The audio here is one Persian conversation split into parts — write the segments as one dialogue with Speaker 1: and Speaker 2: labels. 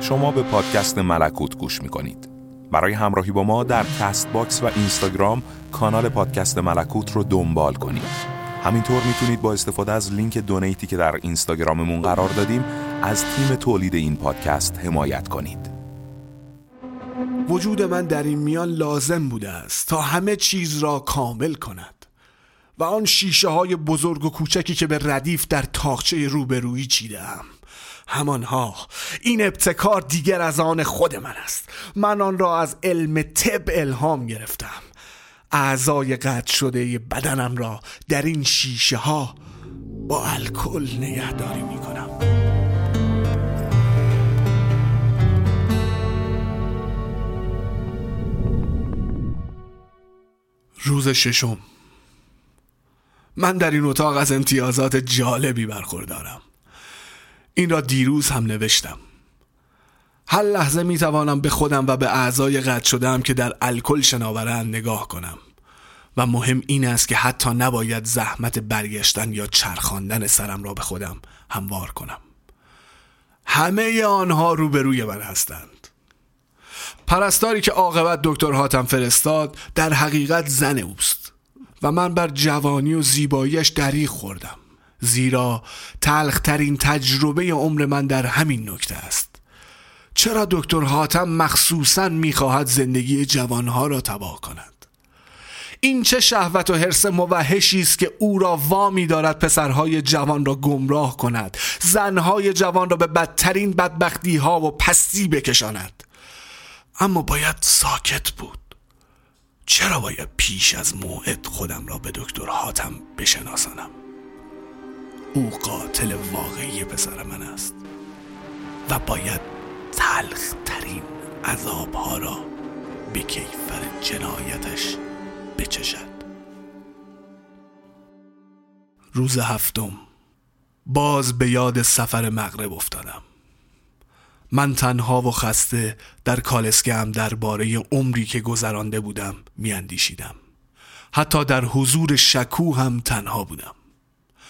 Speaker 1: شما به پادکست ملکوت گوش می‌کنید. برای همراهی با ما در Castbox و اینستاگرام کانال پادکست ملکوت رو دنبال کنید. همینطور می‌تونید با استفاده از لینک donate ی که در اینستاگراممون قرار دادیم از تیم تولید این پادکست حمایت کنید.
Speaker 2: وجود من در این میان لازم بوده است تا همه چیز را کامل کند و آن شیشه های بزرگ و کوچکی که به ردیف در تاخچه روبرویی چیدم همانها. این ابتکار دیگر از آن خود من است. من آن را از علم طب الهام گرفتم. اعضای قطع شده بدنم را در این شیشه ها با الکل نگهداری می کنم روز ششم. من در این اتاق از امتیازات جالبی برخوردارم. این را دیروز هم نوشتم. هر لحظه می توانم به خودم و به اعضای قطع شدم که در الکل شناورند نگاه کنم و مهم این است که حتی نباید زحمت برگشتن یا چرخاندن سرم را به خودم هموار کنم. همه آنها روبروی من هستند. پرستاری که عاقبت دکتر هاتم فرستاد در حقیقت زن اوست و من بر جوانی و زیباییش دریغ خوردم. زیرا تلخترین تجربه عمر من در همین نکته است. چرا دکتر حاتم مخصوصا می‌خواهد زندگی جوانها را تباه کند؟ این چه شهوت و حرس موحشی است که او را وامی دارد پسرهای جوان را گمراه کند زنهای جوان را به بدترین بدبختی ها و پستی بکشاند. اما باید ساکت بود. چرا باید پیش از موعد خودم را به دکتر حاتم بشناسانم؟ او قاتل واقعی پسر من است و باید تلخ ترین عذاب ها را به کیفر جنایتش بچشد. روز هفتم. باز به یاد سفر مغرب افتادم. من تنها و خسته در کالسکه هم درباره عمری که گذرانده بودم میاندیشیدم. حتی در حضور شکو هم تنها بودم.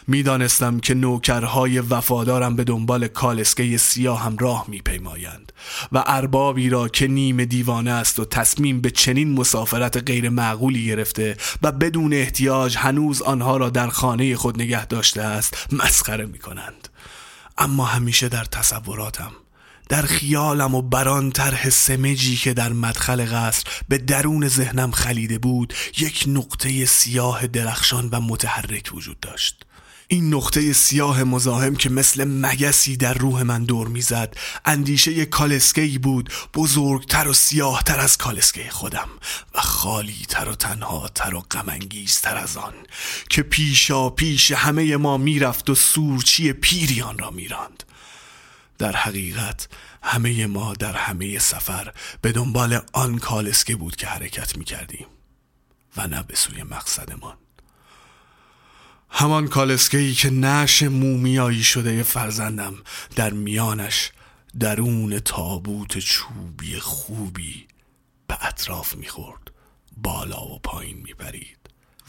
Speaker 2: می‌دانستم که نوکرهای وفادارم به دنبال کالسکه سیاه هم راه میپیمایند و اربابی را که نیم دیوانه است و تصمیم به چنین مسافرت غیر معقولی گرفته و بدون احتیاج هنوز آنها را در خانه خود نگه داشته است مسخره می کنند اما همیشه در تصوراتم در خیالم و بران طرح سمجی که در مدخل قصر به درون ذهنم خلیده بود یک نقطه سیاه درخشان و متحرک وجود داشت. این نقطه سیاه مزاحم که مثل مگسی در روح من دور می‌زد اندیشه کالسکهی بود بزرگتر و سیاهتر از کالسکه خودم و خالی تر و تنها تر و غمانگیزتر از آن که پیشا پیش همه ما می‌رفت و سورچی پیری آن را میراند. در حقیقت همه ما در همه سفر به دنبال آن کالسکه بود که حرکت می کردیم و نه به سوی مقصدمان. همان کالسکهی که نش مومیایی شده فرزندم در میانش درون تابوت چوبی خوبی به اطراف می‌خورد بالا و پایین میپرید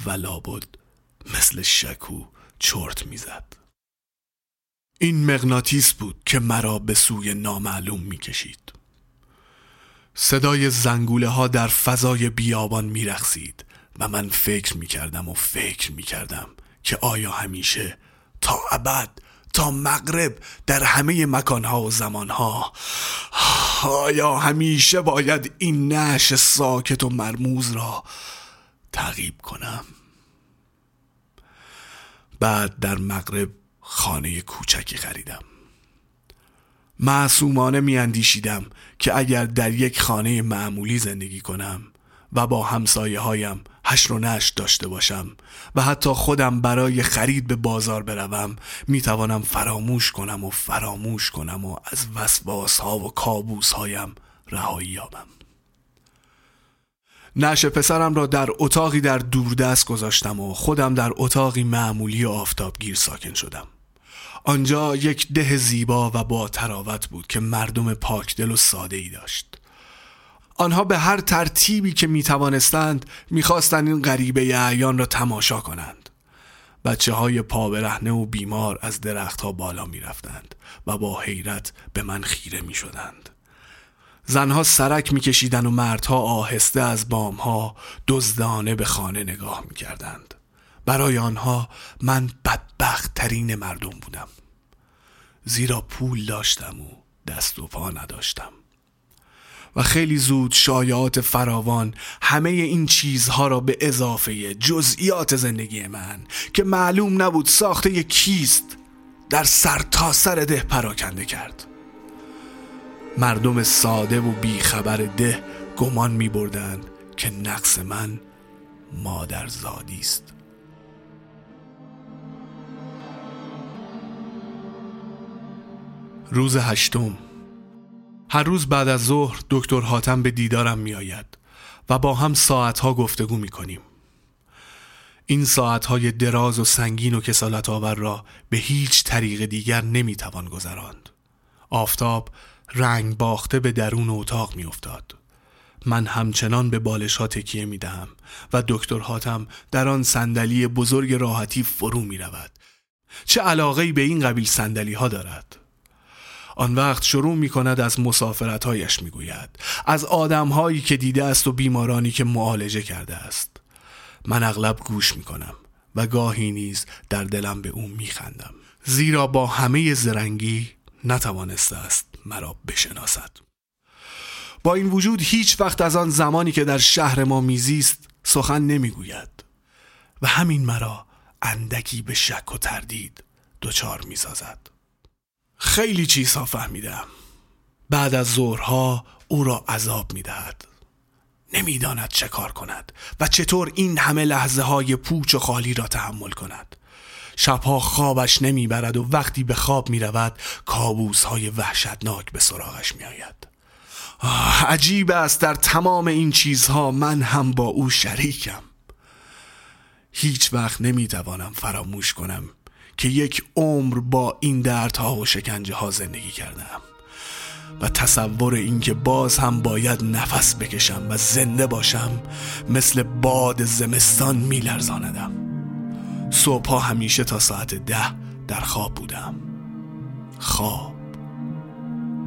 Speaker 2: و لابد مثل شکو چرت می‌زد. این مغناطیس بود که مرا به سوی نامعلوم می‌کشید. صدای زنگوله ها در فضای بیابان میرخسید و من فکر می‌کردم و فکر می‌کردم که آیا همیشه تا ابد تا مغرب در همه مکانها و زمانها. آیا همیشه باید این نش ساکت و مرموز را تعقیب کنم؟ بعد در مغرب خانه کوچکی خریدم. معصومانه میاندیشیدم که اگر در یک خانه معمولی زندگی کنم و با همسایه هایم هشت و نشت داشته باشم و حتی خودم برای خرید به بازار بروم می توانم فراموش کنم و فراموش کنم و از وسواس ها و کابوس هایم رهایی یابم. نش پسرم را در اتاقی در دوردست گذاشتم و خودم در اتاقی معمولی و آفتابگیر ساکن شدم. آنجا یک ده زیبا و با تراوت بود که مردم پاکدل و ساده ای داشت. آنها به هر ترتیبی که می توانستند می‌خواستند این غریبه اعیان را تماشا کنند. بچه های پا برهنه و بیمار از درختها بالا می رفتند و با حیرت به من خیره می شدند. زنها سرک میکشیدند و مردها آهسته از بامها دزدانه به خانه نگاه می‌کردند. برای آنها من بدبخت ترین مردم بودم. زیرا پول داشتم و دست و پا نداشتم. و خیلی زود شایعات فراوان همه این چیزها را به اضافه جزئیات زندگی من که معلوم نبود ساخته کیست در سرتاسر سر ده پراکنده کرد. مردم ساده و بیخبر ده گمان می بردن که نقص من مادر زادی است. روز هشتم. هر روز بعد از ظهر دکتر حاتم به دیدارم می آید و با هم ساعتها گفتگو می کنیم. این ساعتهای دراز و سنگین و کسالت آور را به هیچ طریق دیگر نمی توان گذراند. آفتاب رنگ باخته به درون اتاق می افتاد. من همچنان به بالش ها تکیه می دهم و دکتر حاتم در آن صندلی بزرگ راحتی فرو می رود. چه علاقه به این قبیل صندلی ها دارد؟ آن وقت شروع می کند از مسافرتهایش می گوید از آدمهایی که دیده است و بیمارانی که معالجه کرده است. من اغلب گوش می کنم و گاهی نیز در دلم به او می خندم زیرا با همه زرنگی نتوانسته است مرا بشناسد. با این وجود هیچ وقت از آن زمانی که در شهر ما میزیست سخن نمی‌گوید و همین مرا اندکی به شک و تردید دچار می‌سازد. خیلی چیزها فهمیدم. بعد از ظهرها او را عذاب می‌دهد. نمی‌داند چه کار کند و چطور این همه لحظه های پوچ و خالی را تحمل کند. شبها خوابش نمی‌برد و وقتی به خواب می رود کابوس های وحشتناک به سراغش می آید عجیب است در تمام این چیزها من هم با او شریکم. هیچ وقت نمی توانم فراموش کنم که یک عمر با این دردها و شکنجه ها زندگی کردم و تصور اینکه باز هم باید نفس بکشم و زنده باشم مثل باد زمستان میلرزاندم. صبحها همیشه تا ساعت ده در خواب بودم. خواب.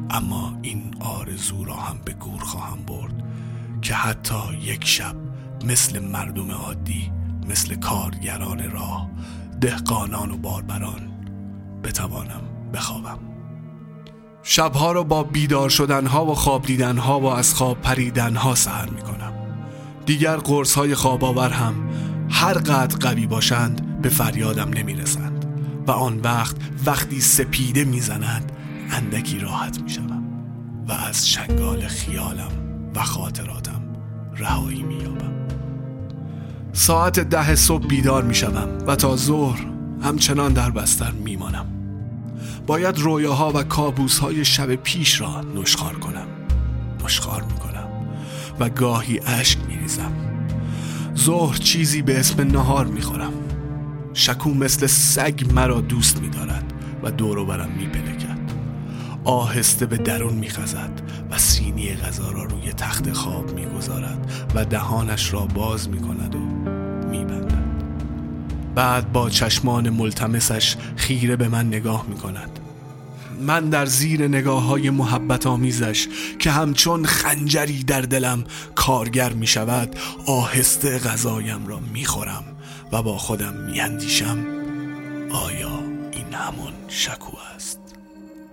Speaker 2: اما این آرزو را هم به گور خواهم برد که حتی یک شب مثل مردم عادی مثل کارگران راه دهقانان و باربران بتوانم بخوابم. شبها را با بیدار شدنها و خواب دیدنها و از خواب پریدنها سهر می کنم دیگر قرص های خواب آور هم هر قدر قوی باشند به فریادم نمی رسند و آن وقت وقتی سپیده می‌زند اندکی راحت می شدم و از شنگال خیالم و خاطراتم رهایی می یابم ساعت ده صبح بیدار می شدم و تا ظهر همچنان در بستر می مانم باید رویاها و کابوس های شب پیش را نشخار کنم. نشخار می کنم و گاهی اشک می ریزم ظهر چیزی به اسم نهار می خورم شکو مثل سگ مرا دوست می دارد و دورو برم می پلکد آهسته به درون می خزد و سینی غذا را روی تخت خواب می گذارد و دهانش را باز می کند و. بعد با چشمان ملتمسش خیره به من نگاه می کند من در زیر نگاه های محبت آمیزش که همچون خنجری در دلم کارگر می شود آهسته غذایم را می خورم و با خودم می اندیشم آیا این همون شکو است؟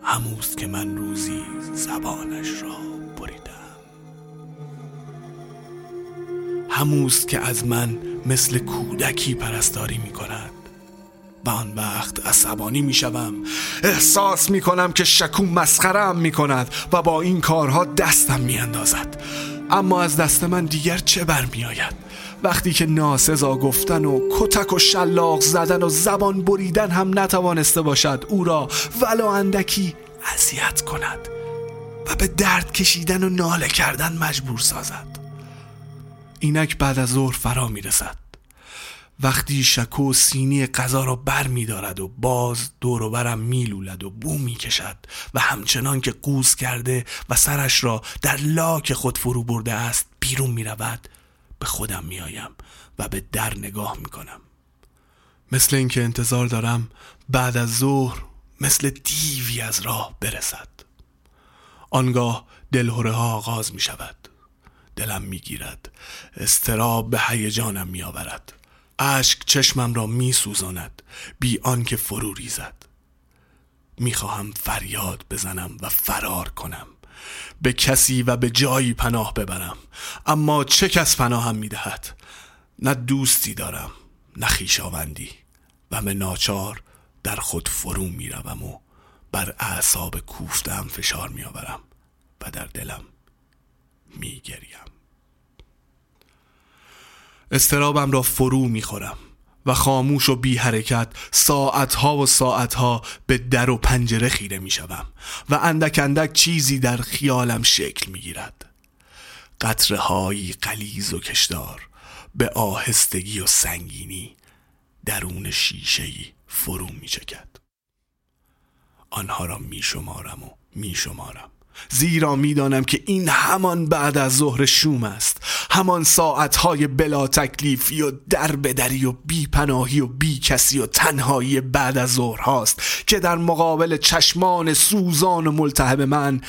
Speaker 2: هموست که من روزی زبانش را بریدم. هموست که از من مثل کودکی پرستاری می کند و آن وقت عصبانی می شوم احساس می کنم که شکو مسخرم می کند و با این کارها دستم می اندازد اما از دست من دیگر چه برمی آید وقتی که ناسزا گفتن و کتک و شلاق زدن و زبان بریدن هم نتوانسته باشد او را ولو اندکی اذیت کند و به درد کشیدن و ناله کردن مجبور سازد. اینک بعد از ظهر فرا می رسد وقتی شکو سینی غذا را بر می دارد و باز دور و برم می لولد و بو می کشد و همچنان که قوز کرده و سرش را در لاک خود فرو برده است بیرون می رود به خودم می آیم و به در نگاه می کنم مثل اینکه انتظار دارم بعد از ظهر مثل دیوی از راه برسد. آنگاه دلهوره ها آغاز می شود دلم می گیرد استراب به هیجانم می آورد اشک چشمم را می سوزاند بی آنکه فرو ریزد. می خواهم فریاد بزنم و فرار کنم. به کسی و به جایی پناه ببرم. اما چه کس پناهم می دهد نه دوستی دارم نه خیشاوندی و به ناچار در خود فرو می روم و بر اعصاب کوفتم فشار می آورم و در دلم می گریم استرابم را فرو می خورم و خاموش و بی حرکت ساعتها و ساعتها به در و پنجره خیره می شوم و اندک اندک چیزی در خیالم شکل می گیرد قطره هایی قلیز و کشدار به آهستگی و سنگینی درون شیشهی فرو می چکد آنها را می شمارم و می شمارم زیرا می‌دانم که این همان بعد از ظهر شوم است. همان ساعتهای بلا تکلیفی و در بدری و بی پناهی و بی کسی و تنهایی بعد از ظهر هاست که در مقابل چشمان سوزان و ملتهب من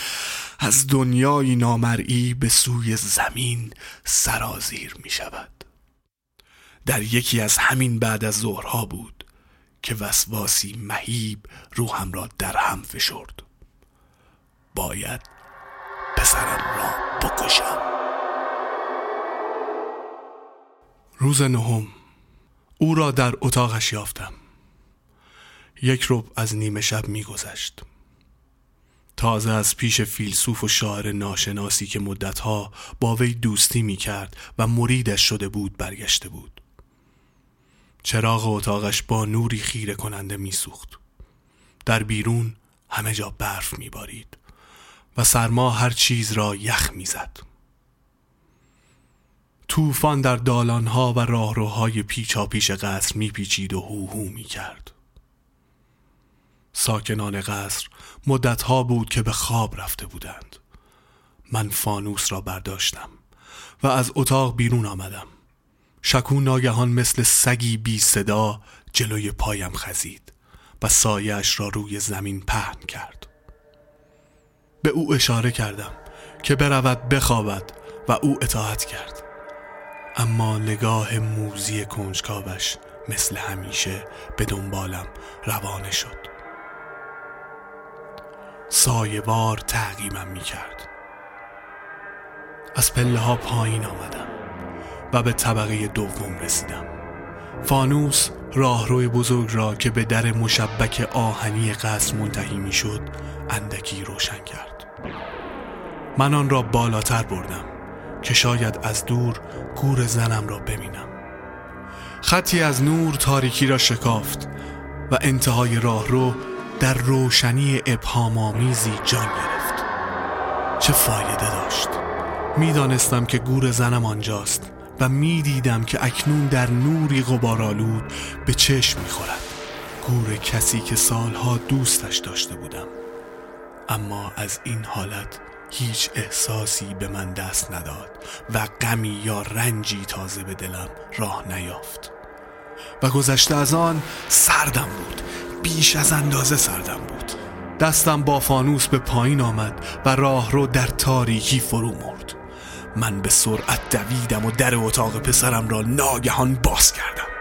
Speaker 2: از دنیای نامرئی به سوی زمین سرازیر می شود در یکی از همین بعد از ظهرها بود که وسواسی مهیب روحم را در هم فشرد. باید پسرم را بکشم. روز نهم او را در اتاقش یافتم. یک رب از نیمه شب میگذشت. تازه از پیش فیلسوف و شاعر ناشناسی که مدتها با وی دوستی می کرد و مریدش شده بود برگشته بود. چراغ اتاقش با نوری خیره کننده میسوخت. در بیرون همه جا برف میبارید. و سرما هر چیز را یخ می‌زد. طوفان در دالانها و راهروهای پیچا پیش قصر میپیچید و هوهو می‌کرد. ساکنان قصر مدتها بود که به خواب رفته بودند. من فانوس را برداشتم و از اتاق بیرون آمدم. شکو ناگهان مثل سگی بی صدا جلوی پایم خزید و سایش را روی زمین پهن کرد به او اشاره کردم که برود بخوابد و او اطاعت کرد. اما نگاه موزی کنجکاوش مثل همیشه به دنبالم روانه شد. سایوار تعقیمم می کرد از پله ها پایین آمدم و به طبقه دوم رسیدم. فانوس راهروی بزرگ را که به در مشبک آهنی قصر منتهی می شد اندکی روشن کرد. من آن را بالاتر بردم که شاید از دور گور زنم را ببینم. خطی از نور تاریکی را شکافت و انتهای راهرو در روشنی ابهامآمیزی جان گرفت. چه فایده داشت؟ می‌دانستم که گور زنم آنجاست و می‌دیدم که اکنون در نوری غبارآلود به چشم می‌خورد. گور کسی که سالها دوستش داشته بودم. اما از این حالت هیچ احساسی به من دست نداد و غمی یا رنجی تازه به دلم راه نیافت. و گذشته از آن سردم بود بیش از اندازه سردم بود. دستم با فانوس به پایین آمد و راه رو در تاریکی فرو مرد. من به سرعت دویدم و در اتاق پسرم را ناگهان باز کردم.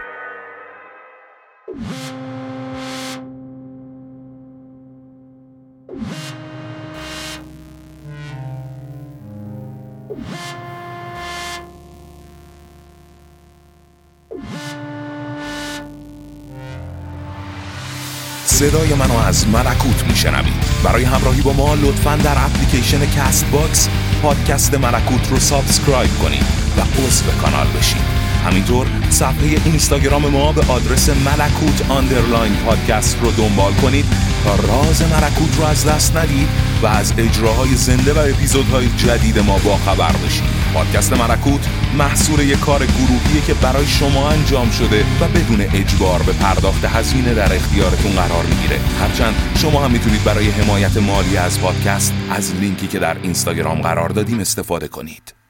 Speaker 1: صدای منو از ملکوت میشنوید. برای همراهی با ما لطفا در اپلیکیشن Castbox پادکست ملکوت رو subscribe کنید و عضو کانال بشید. همینطور صفحه اینستاگرام ما به آدرس ملکوت underline پادکست رو دنبال کنید تا راز ملکوت رو از دست ندید و از اجراهای زنده و اپیزودهای جدید ما با خبر بشید. پادکست ملکوت محصول یک کار گروهیه که برای شما انجام شده و بدون اجبار به پرداخت هزینه در اختیارتون قرار می‌گیره. هرچند شما هم می‌تونید برای حمایت مالی از پادکست از لینکی که در اینستاگرام قرار دادیم استفاده کنید.